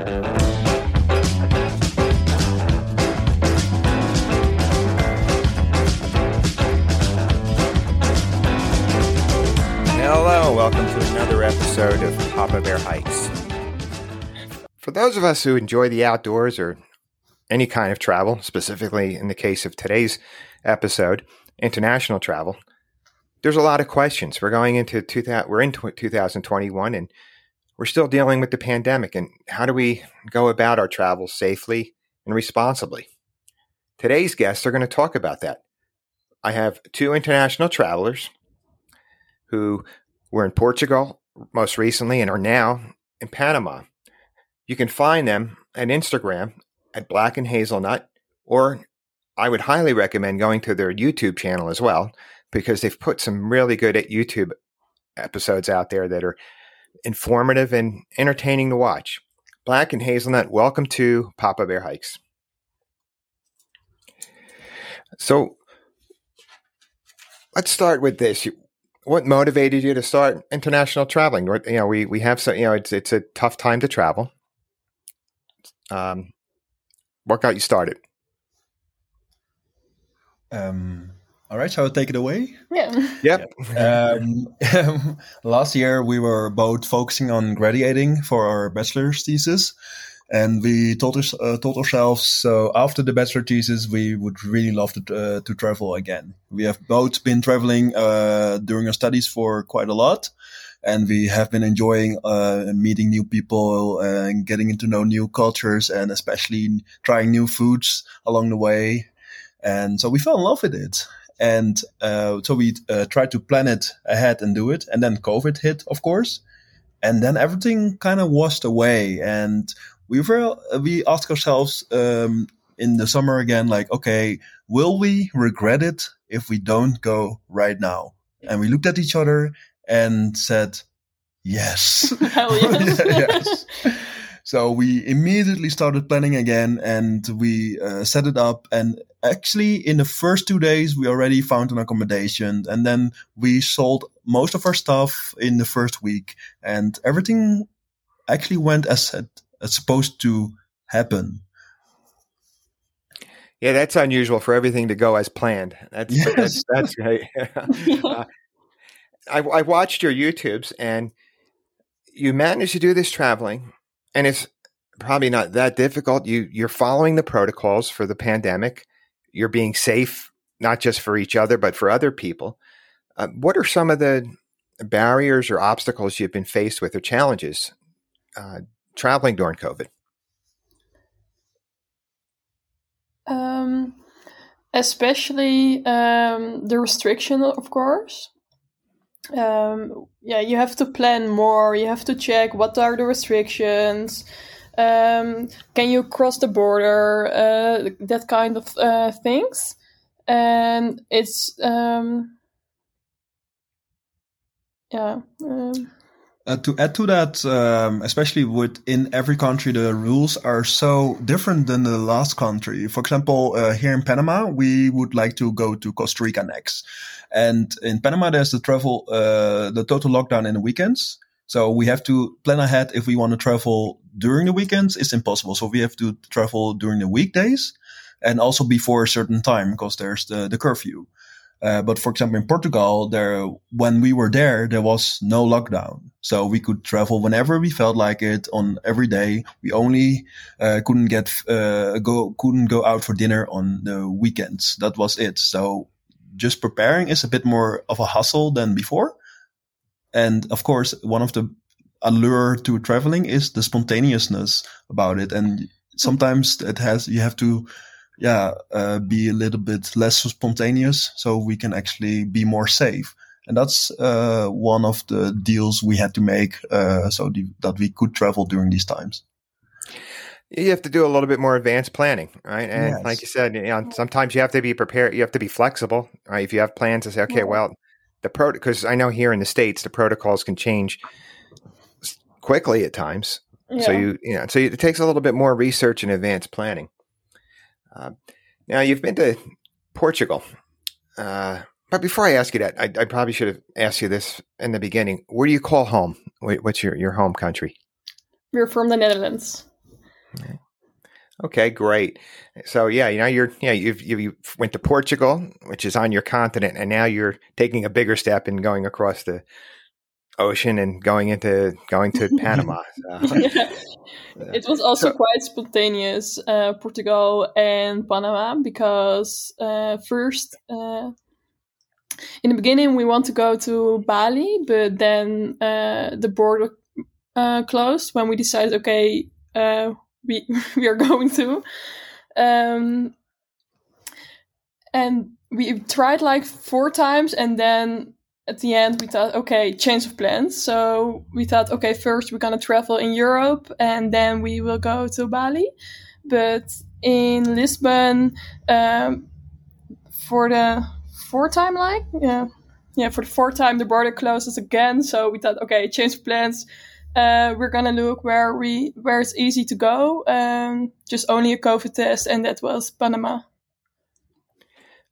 Hello, welcome to another episode of Papa Bear Hikes. For those of us who enjoy the outdoors or any kind of travel, specifically in the case of today's episode, international travel, there's a lot of questions. We're going into 2000, we're in 2021 and we're still dealing with the pandemic and how do we go about our travels safely and responsibly? Today's guests are going to talk about that. I have two international travelers who were in Portugal most recently and are now in Panama. You can find them at Instagram at Black and Hazelnut, or I would highly recommend going to their YouTube channel as well, because they've put some really good YouTube episodes out there that are informative and entertaining to watch. Black and Hazelnut, welcome to Papa Bear Hikes. So let's start with this. What motivated you to start international traveling? You know, we we have some. You know, it's it's a tough time to travel. Um, what got you started? Um, all right, shall I take it away? Yeah. Yep. Um, last year, we were both focusing on graduating for our bachelor's thesis. And we told, us, uh, told ourselves, so after the bachelor thesis, we would really love to, uh, to travel again. We have both been traveling uh, during our studies for quite a lot. And we have been enjoying uh, meeting new people and getting to know new cultures and especially trying new foods along the way. And so we fell in love with it. And uh, so we uh, tried to plan it ahead and do it. And then COVID hit, of course. And then everything kind of washed away. And we were, we asked ourselves um, in the summer again, like, okay, will we regret it if we don't go right now? And we looked at each other and said, yes. Hell yes. yes. So we immediately started planning again and we uh, set it up. And actually, in the first two days, we already found an accommodation and then we sold most of our stuff in the first week and everything actually went as, as supposed to happen. Yeah, that's unusual for everything to go as planned. That's Yes. that's, that's great. uh, I, I watched your YouTubes, and you managed to do this traveling, and it's probably not that difficult. You you're following the protocols for the pandemic. You're being safe, not just for each other, but for other people. Uh, what are some of the barriers or obstacles you've been faced with, or challenges uh, traveling during COVID? Um, especially um, the restriction, of course. Um, yeah, you have to plan more. You have to check what are the restrictions. Um, can you cross the border? Uh, that kind of uh, things. And it's um, yeah. Um, Uh, to add to that, um, especially with in every country, the rules are so different than the last country. For example, uh, here in Panama, we would like to go to Costa Rica next, and in Panama, there's the travel, uh, the total lockdown in the weekends. So we have to plan ahead if we want to travel during the weekends. It's impossible. So we have to travel during the weekdays and also before a certain time because there's the, the curfew. Uh, but for example, in Portugal, there when we were there, there was no lockdown, so we could travel whenever we felt like it on every day. We only uh, couldn't get uh, go couldn't go out for dinner on the weekends. That was it. So just preparing is a bit more of a hustle than before. And of course, one of the allure to traveling is the spontaneousness about it, and sometimes it has you have to yeah, uh, be a little bit less spontaneous so we can actually be more safe. And that's uh, one of the deals we had to make uh, so the, that we could travel during these times. You have to do a little bit more advanced planning, right? And Yes. like you said, you know, sometimes you have to be prepared. You have to be flexible, right? If you have plans to say, okay, well, the pro because I know here in the states the protocols can change quickly at times. yeah. So you, you know, so it takes a little bit more research and advanced planning. Uh, now you've been to Portugal, uh, but before I ask you that, I, I probably should have asked you this in the beginning. Where do you call home? What's your your home country? We're from the Netherlands. Okay, great. So yeah, you know you're yeah you've you went to Portugal, which is on your continent, and now you're taking a bigger step in going across the ocean and going into going to Panama. So. yeah. It was also so, quite spontaneous, uh, Portugal and Panama, because uh, first uh, in the beginning we want to go to Bali, but then uh, the border uh, closed when we decided, okay, uh, we we are going to. Um, and we tried like four times, and then at the end we thought, okay, change of plans. So we thought, okay, first we're gonna travel in Europe, and then we will go to Bali. But in Lisbon, um, for the fourth time, like yeah, yeah, for the fourth time the border closes again. So we thought, okay, change of plans uh, we're gonna look where we where it's easy to go. Um, just only a COVID test, and that was Panama.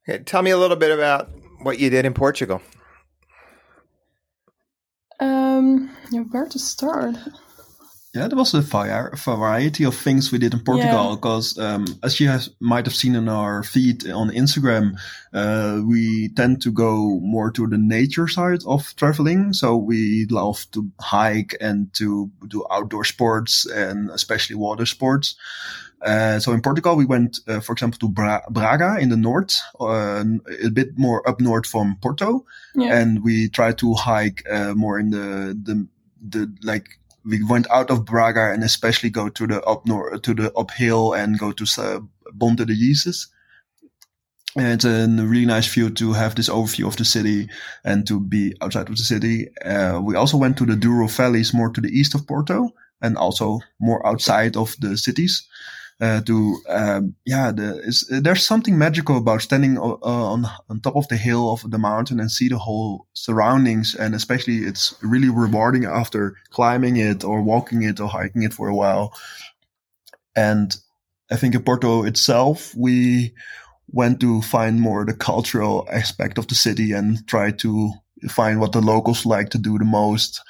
Okay, tell me a little bit about what you did in Portugal. Um, yeah, where to start? Yeah, there was a variety of things we did in Portugal because, yeah. um, as you have, might have seen in our feed on Instagram, uh, we tend to go more to the nature side of traveling. So we love to hike and to do outdoor sports and especially water sports. Uh, so in Portugal, we went, uh, for example, to Bra- Braga in the north, uh, a bit more up north from Porto, yeah. and we tried to hike uh, more in the the the like we went out of Braga and especially go to the up north, to the uphill and go to uh, Ponta de Jesus. And it's a really nice view to have this overview of the city and to be outside of the city. Uh, we also went to the Douro valleys more to the east of Porto and also more outside of the cities uh, to um, yeah the, there's something magical about standing uh, on on top of the hill of the mountain and see the whole surroundings and especially it's really rewarding after climbing it or walking it or hiking it for a while. And i think in porto itself we went to find more the cultural aspect of the city and try to find what the locals like to do the most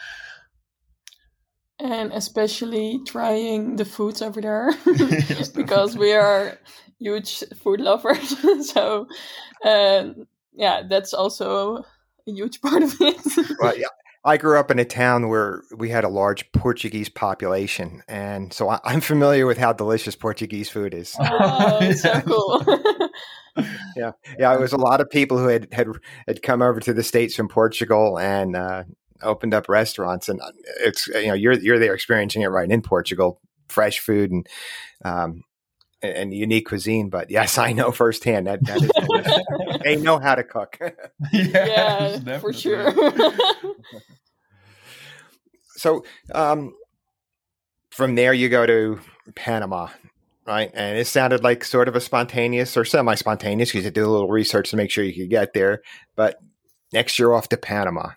and especially trying the foods over there because we are huge food lovers. so, uh, yeah, that's also a huge part of it. well, yeah. I grew up in a town where we had a large Portuguese population, and so I, am familiar with how delicious Portuguese food is. Oh, so cool! yeah, yeah. It was a lot of people who had had had come over to the states from Portugal, and uh, opened up restaurants, and uh, it's you know you're you're there experiencing it right in Portugal, fresh food and um, and unique cuisine. But yes, I know firsthand that, that is they know how to cook. yeah, yeah for sure. so um, from there, you go to Panama. Right. And it sounded like sort of a spontaneous or semi spontaneous because you did a little research to make sure you could get there. But next year off to Panama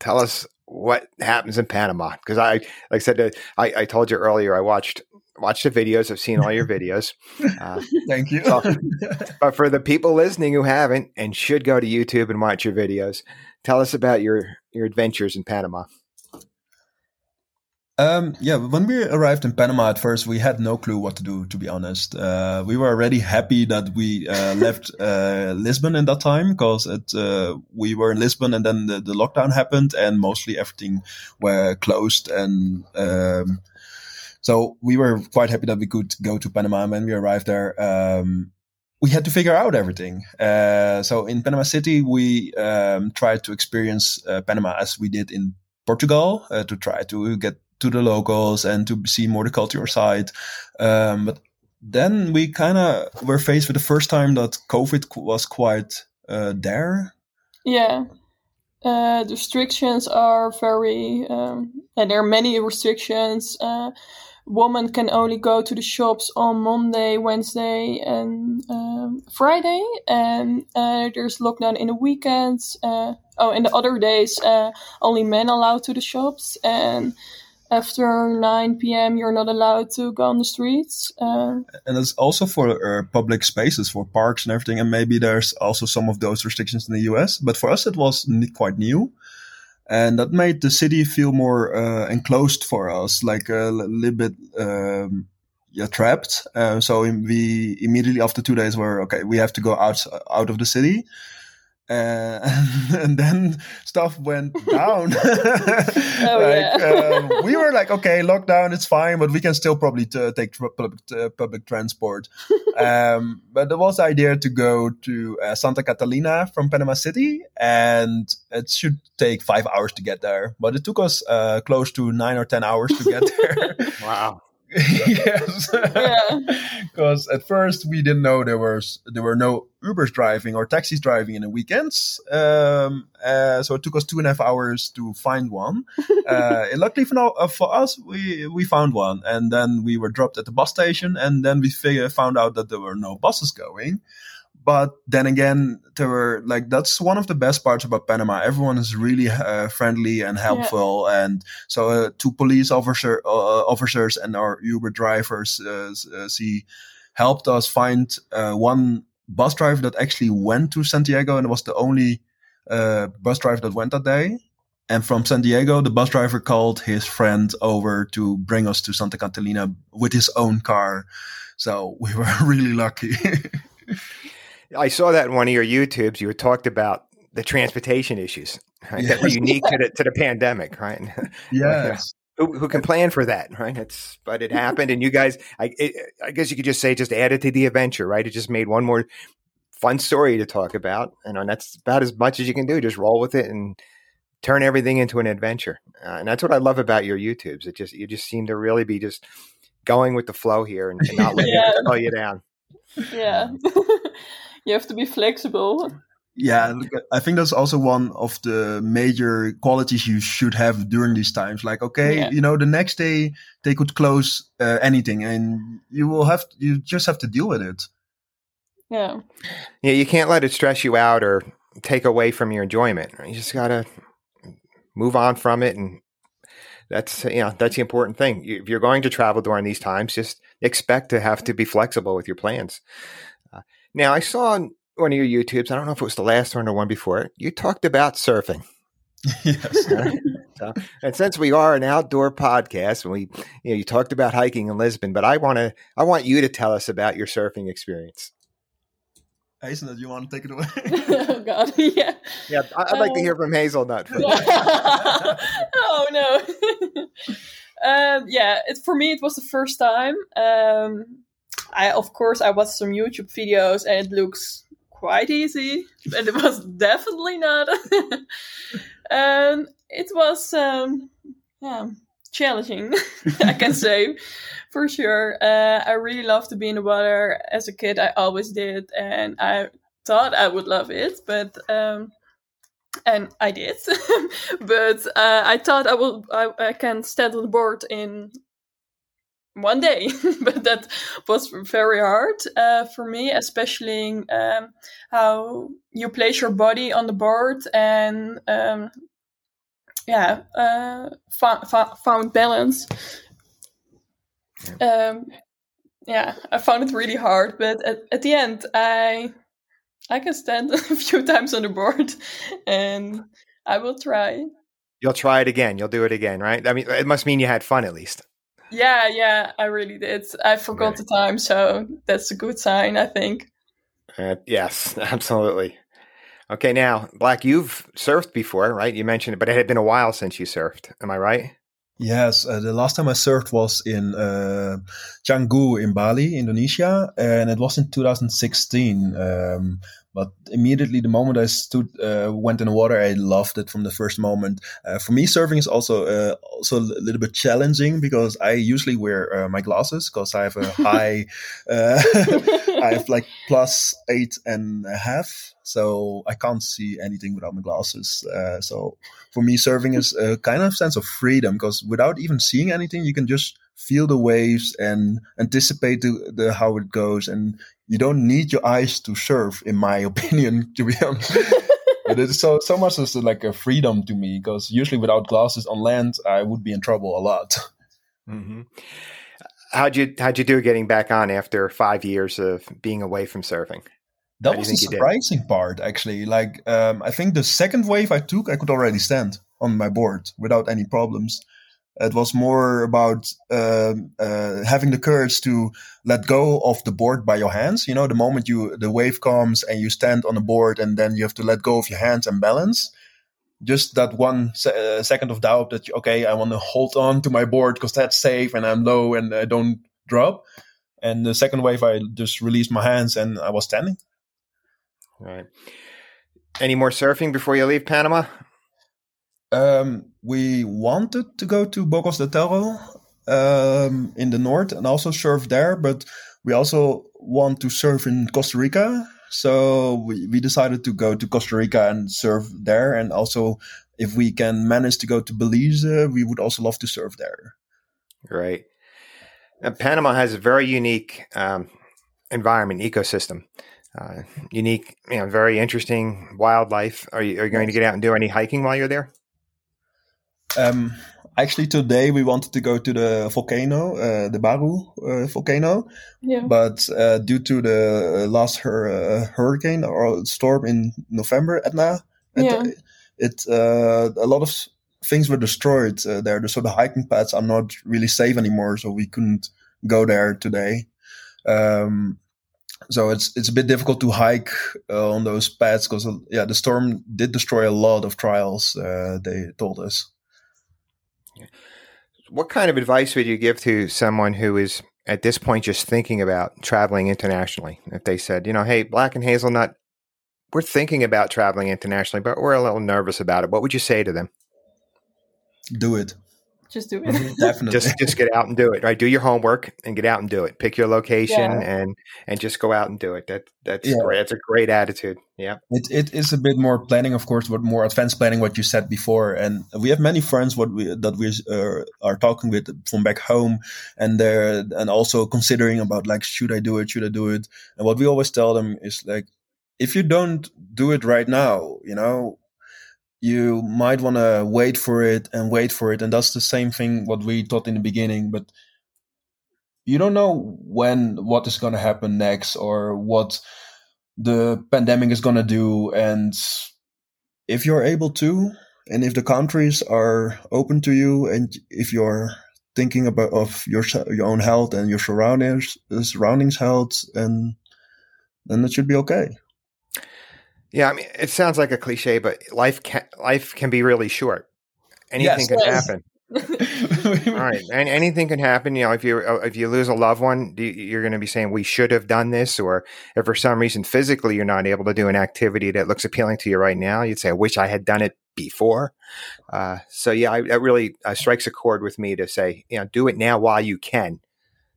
tell us what happens in Panama because I, like I said, uh, I, I told you earlier, I watched watched the videos. I've seen all your videos. Uh, Thank you. so, but for the people listening who haven't and should go to YouTube and watch your videos, tell us about your your adventures in Panama. Um, yeah, when we arrived in Panama at first, we had no clue what to do, to be honest. Uh, we were already happy that we uh, left uh, Lisbon in that time because uh, we were in Lisbon and then the, the, lockdown happened and mostly everything were closed. And um, so we were quite happy that we could go to Panama. And when we arrived there, um, we had to figure out everything. Uh, so in Panama City, we um, tried to experience uh, Panama as we did in Portugal to try to get to the locals and to see more the cultural side. Um, but then we kind of were faced with the first time that COVID was quite uh, there. Yeah. Uh, the restrictions are very, um, and there are many restrictions. Uh, women can only go to the shops on Monday, Wednesday, and um, Friday, and uh, there's lockdown in the weekends. Uh, oh, in the other days, uh, only men allowed to the shops, and after 9 p.m. you're not allowed to go on the streets. Uh, and it's also for uh, public spaces, for parks and everything. And maybe there's also some of those restrictions in the US. But for us, it was quite new. And that made the city feel more uh, enclosed for us, like a little bit. Um, you're trapped. Uh, so we immediately after two days were okay. We have to go out out of the city. Uh, and then stuff went down. oh, like, yeah. um, we were like, okay, lockdown, it's fine, but we can still probably t- take tr- public, uh, public transport. um, but there was the idea to go to uh, Santa Catalina from Panama City, and it should take five hours to get there. But it took us uh, close to nine or ten hours to get there. Wow. Yes, Yeah. because at first we didn't know there was there were no Ubers driving or taxis driving in the weekends. Um, uh, so it took us two and a half hours to find one. uh, and luckily for now, uh, for us, we we found one, and then we were dropped at the bus station, and then we figure, found out that there were no buses going. But then again, there were like that's one of the best parts about Panama. Everyone is really uh, friendly and helpful, and so uh, two police officer uh, officers and our Uber drivers uh, uh, see helped us find uh, one bus driver that actually went to Santiago, and it was the only uh, bus driver that went that day. And from Santiago, the bus driver called his friend over to bring us to Santa Catalina with his own car. So we were really lucky. I saw that in one of your YouTubes. You had talked about the transportation issues right? that were Yes. unique to the, to the pandemic, right? yes. who, who can plan for that, right? It's but it happened, and you guys, I, it, I guess you could just say, just added to the adventure, right? It just made one more fun story to talk about, and and that's about as much as you can do. Just roll with it and turn everything into an adventure, uh, and that's what I love about your YouTubes. It just you just seem to really be just going with the flow here and, and not letting Yeah. it slow you down. yeah. you have to be flexible. Yeah, I think that's also one of the major qualities you should have during these times. Like, okay, Yeah. you know, the next day they could close uh, anything, and you will have you just have to deal with it. Yeah. Yeah, you can't let it stress you out or take away from your enjoyment. You just gotta move on from it, and that's you know that's the important thing. If you're going to travel during these times, just expect to have to be flexible with your plans. Uh, now, I saw on one of your YouTubes. I don't know if it was the last one or one before it. You talked about surfing. yes. So, and since we are an outdoor podcast, and we, you know, you talked about hiking in Lisbon, but I want to, I want you to tell us about your surfing experience. Hazen, do you want to take it away? oh God. Yeah. Yeah, I- I'd like to hear from Hazelnut. First. oh no. um, yeah, it, for me it was the first time. Um, I of course I watched some YouTube videos and it looks quite easy, but it was definitely not. um, it was um, yeah challenging, I can say for sure. Uh, I really love to be in the water. As a kid, I always did, and I thought I would love it, but um, and I did. but uh, I thought I will. I, I can stand on the board in one day, but that was very hard uh, for me, especially um, how you place your body on the board and um, yeah, uh, fo- fo- found balance. Um, yeah, I found it really hard, but at, at the end, I I can stand a few times on the board, and I will try. You'll try it again. You'll do it again, right? I mean, it must mean you had fun at least. Yeah, yeah, I really did. I forgot Right. the time, so that's a good sign, I think. Uh, yes, absolutely. Okay, now, Black, you've surfed before, right? You mentioned it, but it had been a while since you surfed. Am I right? Yes, uh, the last time I surfed was in uh, Canggu in Bali, Indonesia, and it was in 2016. Um, but immediately, the moment I stood, uh, went in the water, I loved it from the first moment. Uh, for me, surfing is also uh, also a little bit challenging because I usually wear uh, my glasses because I have a high, uh, I have like plus eight and a half, so I can't see anything without my glasses. Uh, so for me, surfing is a kind of sense of freedom because without even seeing anything, you can just feel the waves and anticipate the, the how it goes, and you don't need your eyes to surf, in my opinion, to be honest. but it's so so much is like a freedom to me because usually without glasses on land, I would be in trouble a lot. Mm-hmm. How'd you How'd you do getting back on after five years of being away from surfing? That do you was the think you did? surprising part, actually. Like, um, I think the second wave I took, I could already stand on my board without any problems. It was more about uh, uh, having the courage to let go of the board by your hands. You know, the moment you the wave comes and you stand on the board, and then you have to let go of your hands and balance. Just that one se- uh, second of doubt that okay, I want to hold on to my board because that's safe and I'm low and I don't drop. And the second wave, I just released my hands and I was standing. Right. Any more surfing before you leave Panama? Um, we wanted to go to Bocas de Toro um, in the north and also surf there, but we also want to surf in Costa Rica. So we, we decided to go to Costa Rica and surf there. And also, if we can manage to go to Belize, we would also love to surf there. Right. And Panama has a very unique um, environment, ecosystem. Uh, unique, you know, very interesting wildlife. Are you, are you going to get out and do any hiking while you're there? Um, actually, today we wanted to go to the volcano, uh, the Baru uh, volcano, Yeah. but uh, due to the last hur- uh, hurricane or storm in November, Eta, it, Yeah. it uh, a lot of things were destroyed uh, there. So the hiking paths are not really safe anymore. So we couldn't go there today. Um, so it's it's a bit difficult to hike uh, on those paths because yeah, the storm did destroy a lot of trials. Uh, they told us. What kind of advice would you give to someone who is at this point just thinking about traveling internationally? If they said, you know, hey, Black and Hazelnut, we're thinking about traveling internationally, but we're a little nervous about it. What would you say to them? Do it. Just do it. Definitely. Just just get out and do it. Right? Do your homework and get out and do it. Pick your location Yeah. and and just go out and do it. That that's Yeah. great. That's a great attitude. Yeah. It it is a bit more planning, of course, but more advanced planning. What you said before, and we have many friends what we that we uh, are talking with from back home, and they're and also considering about like should I do it, should I do it, and what we always tell them is like if you don't do it right now, you know, you might want to wait for it and wait for it, and that's the same thing what we thought in the beginning, but you don't know when what is going to happen next or what the pandemic is going to do and if you're able to and if the countries are open to you and if you're thinking about of your your own health and your surroundings surroundings health and then it should be okay Yeah, I mean, it sounds like a cliche, but life can life can be really short. Anything Yes. can Yes. happen. All right, and anything can happen. You know, if you uh, if you lose a loved one, you- you're going to be saying we should have done this, or if for some reason physically you're not able to do an activity that looks appealing to you right now, you'd say, "I wish I had done it before." Uh, so yeah, I, that really uh, strikes a chord with me to say, you know, do it now while you can.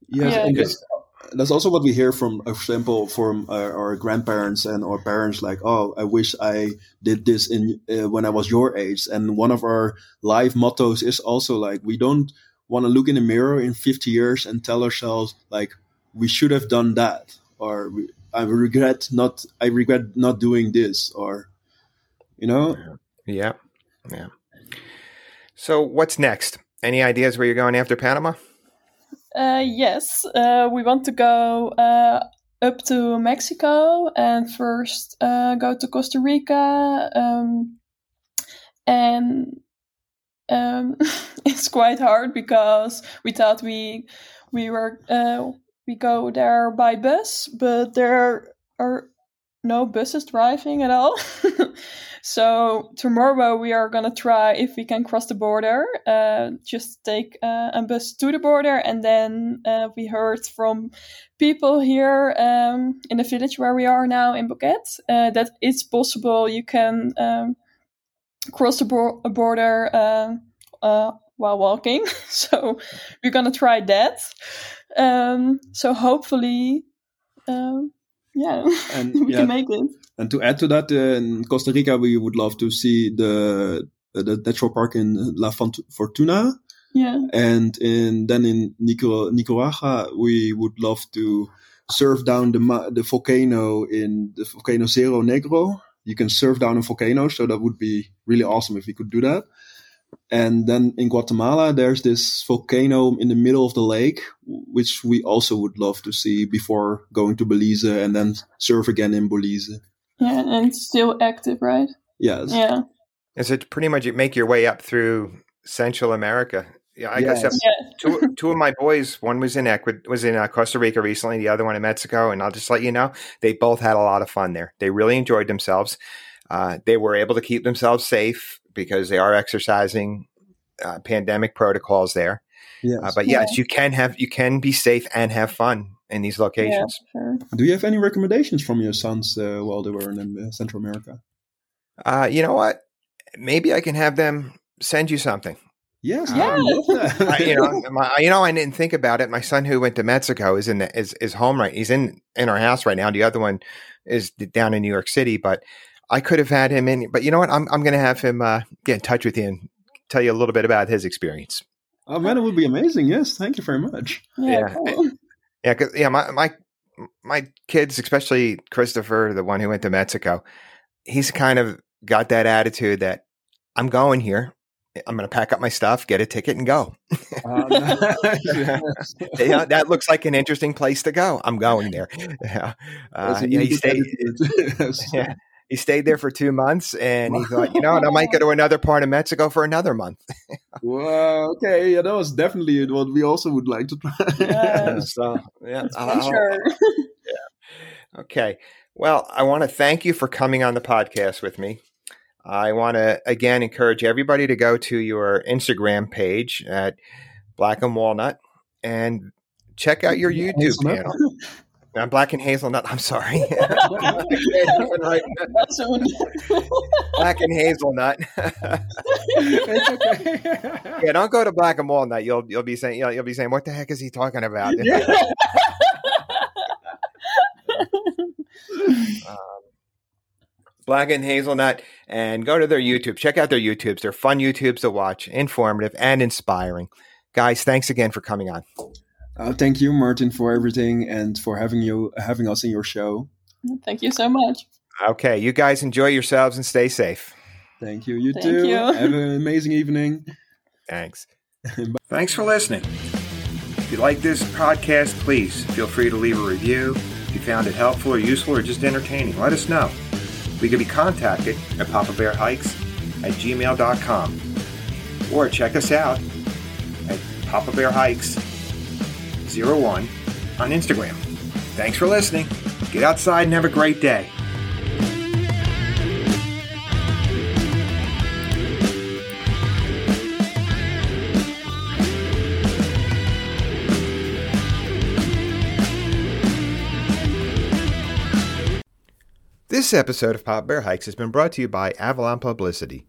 Yes, Yeah. and that's, that's also what we hear from, for example, from our, our grandparents and our parents. Like, oh, I wish I did this in uh, when I was your age. And one of our life mottos is also like, we don't want to look in the mirror in 50 years and tell ourselves like, we should have done that, or I regret not, I regret not doing this, or you know, Yeah, yeah. So what's next? Any ideas where you're going after Panama? Uh, yes, uh, we want to go uh, up to Mexico and first uh, go to Costa Rica. Um, and um, it's quite hard because we thought we we were uh, we go there by bus, but there are no buses driving at all. so tomorrow we are gonna try if we can cross the border. Uh, just take uh, a bus to the border, and then uh, we heard from people here um, in the village where we are now in Boquete uh, that it's possible you can um, cross the bo- border uh, uh, while walking. so we're gonna try that. Um, so hopefully. Um, yeah, and we yeah, can make it. And to add to that, uh, in Costa Rica, we would love to see the uh, the natural park in La Font- Fortuna, Yeah, and in then in Nicar- Nicaragua, we would love to surf down the ma- the volcano in the volcano Cerro Negro. You can surf down a volcano, so that would be really awesome if we could do that. And then in Guatemala, there's this volcano in the middle of the lake, which we also would love to see before going to Belize and then surf again in Belize. yeah, and still active, right? Yes. Yeah, Is it pretty much you make your way up through Central America? Yeah, like I said, Yes. Yeah. two two of my boys. One was in Ecuador, was in uh, Costa Rica recently. The other one in Mexico. And I'll just let you know, they both had a lot of fun there. They really enjoyed themselves. Uh, they were able to keep themselves safe because they are exercising uh, pandemic protocols there. Yes. Uh, but yes, you can have you can be safe and have fun in these locations. Yeah, sure. Do you have any recommendations from your sons uh, while they were in uh, Central America? Uh, you know what? Maybe I can have them send you something. Yes. Yeah. I love that. I, you know, my, you know, I didn't think about it. My son who went to Mexico is in the, is is home right. He's in in our house right now. The other one is down in New York City, but I could have had him in. But you know what? I'm I'm going to have him uh, get in touch with you and tell you a little bit about his experience. oh man, it would be amazing. Yes, thank you very much. Yeah, Yeah. cool. Yeah, 'cause- yeah. My my my kids, especially Christopher, the one who went to Mexico, he's kind of got that attitude that I'm going here. I'm going to pack up my stuff, get a ticket, and go. Ah, nice. Yes. yeah, that looks like an interesting place to go. I'm going there. Yeah, uh, That's yeah, he stayed. Yeah, he stayed there for two months, and he thought, you know, what, I might go to another part of Mexico for another month. Wow. Okay. Yeah, that was definitely what we also would like to try. Yeah. so, yeah, That's I'll- for sure. Okay. Well, I want to thank you for coming on the podcast with me. I want to again encourage everybody to go to your Instagram page at Black and Walnut and check out your YouTube channel. Uh, Black and Hazelnut. I'm sorry. Right. That's a- Black and Hazelnut. it's okay. yeah, don't go to Black and Walnut. You'll you'll be saying you'll, you'll be saying what the heck is he talking about? Um, Black and Hazelnut, and go to their YouTube. Check out their YouTubes. They're fun YouTubes to watch, informative and inspiring. Guys, thanks again for coming on. Uh, thank you, Martin, for everything and for having you having us in your show. Thank you so much. Okay, you guys enjoy yourselves and stay safe. Thank you. You Thank too. you. Have an amazing evening. Thanks. Thanks for listening. If you like this podcast, please feel free to leave a review. If you found it helpful or useful or just entertaining, let us know. We can be contacted at Papa Bear Hikes at gmail.com or check us out at Papa 01 on Instagram. Thanks for listening. Get outside and have a great day. This episode of Papa Bear Hikes has been brought to you by Avalon Publicity.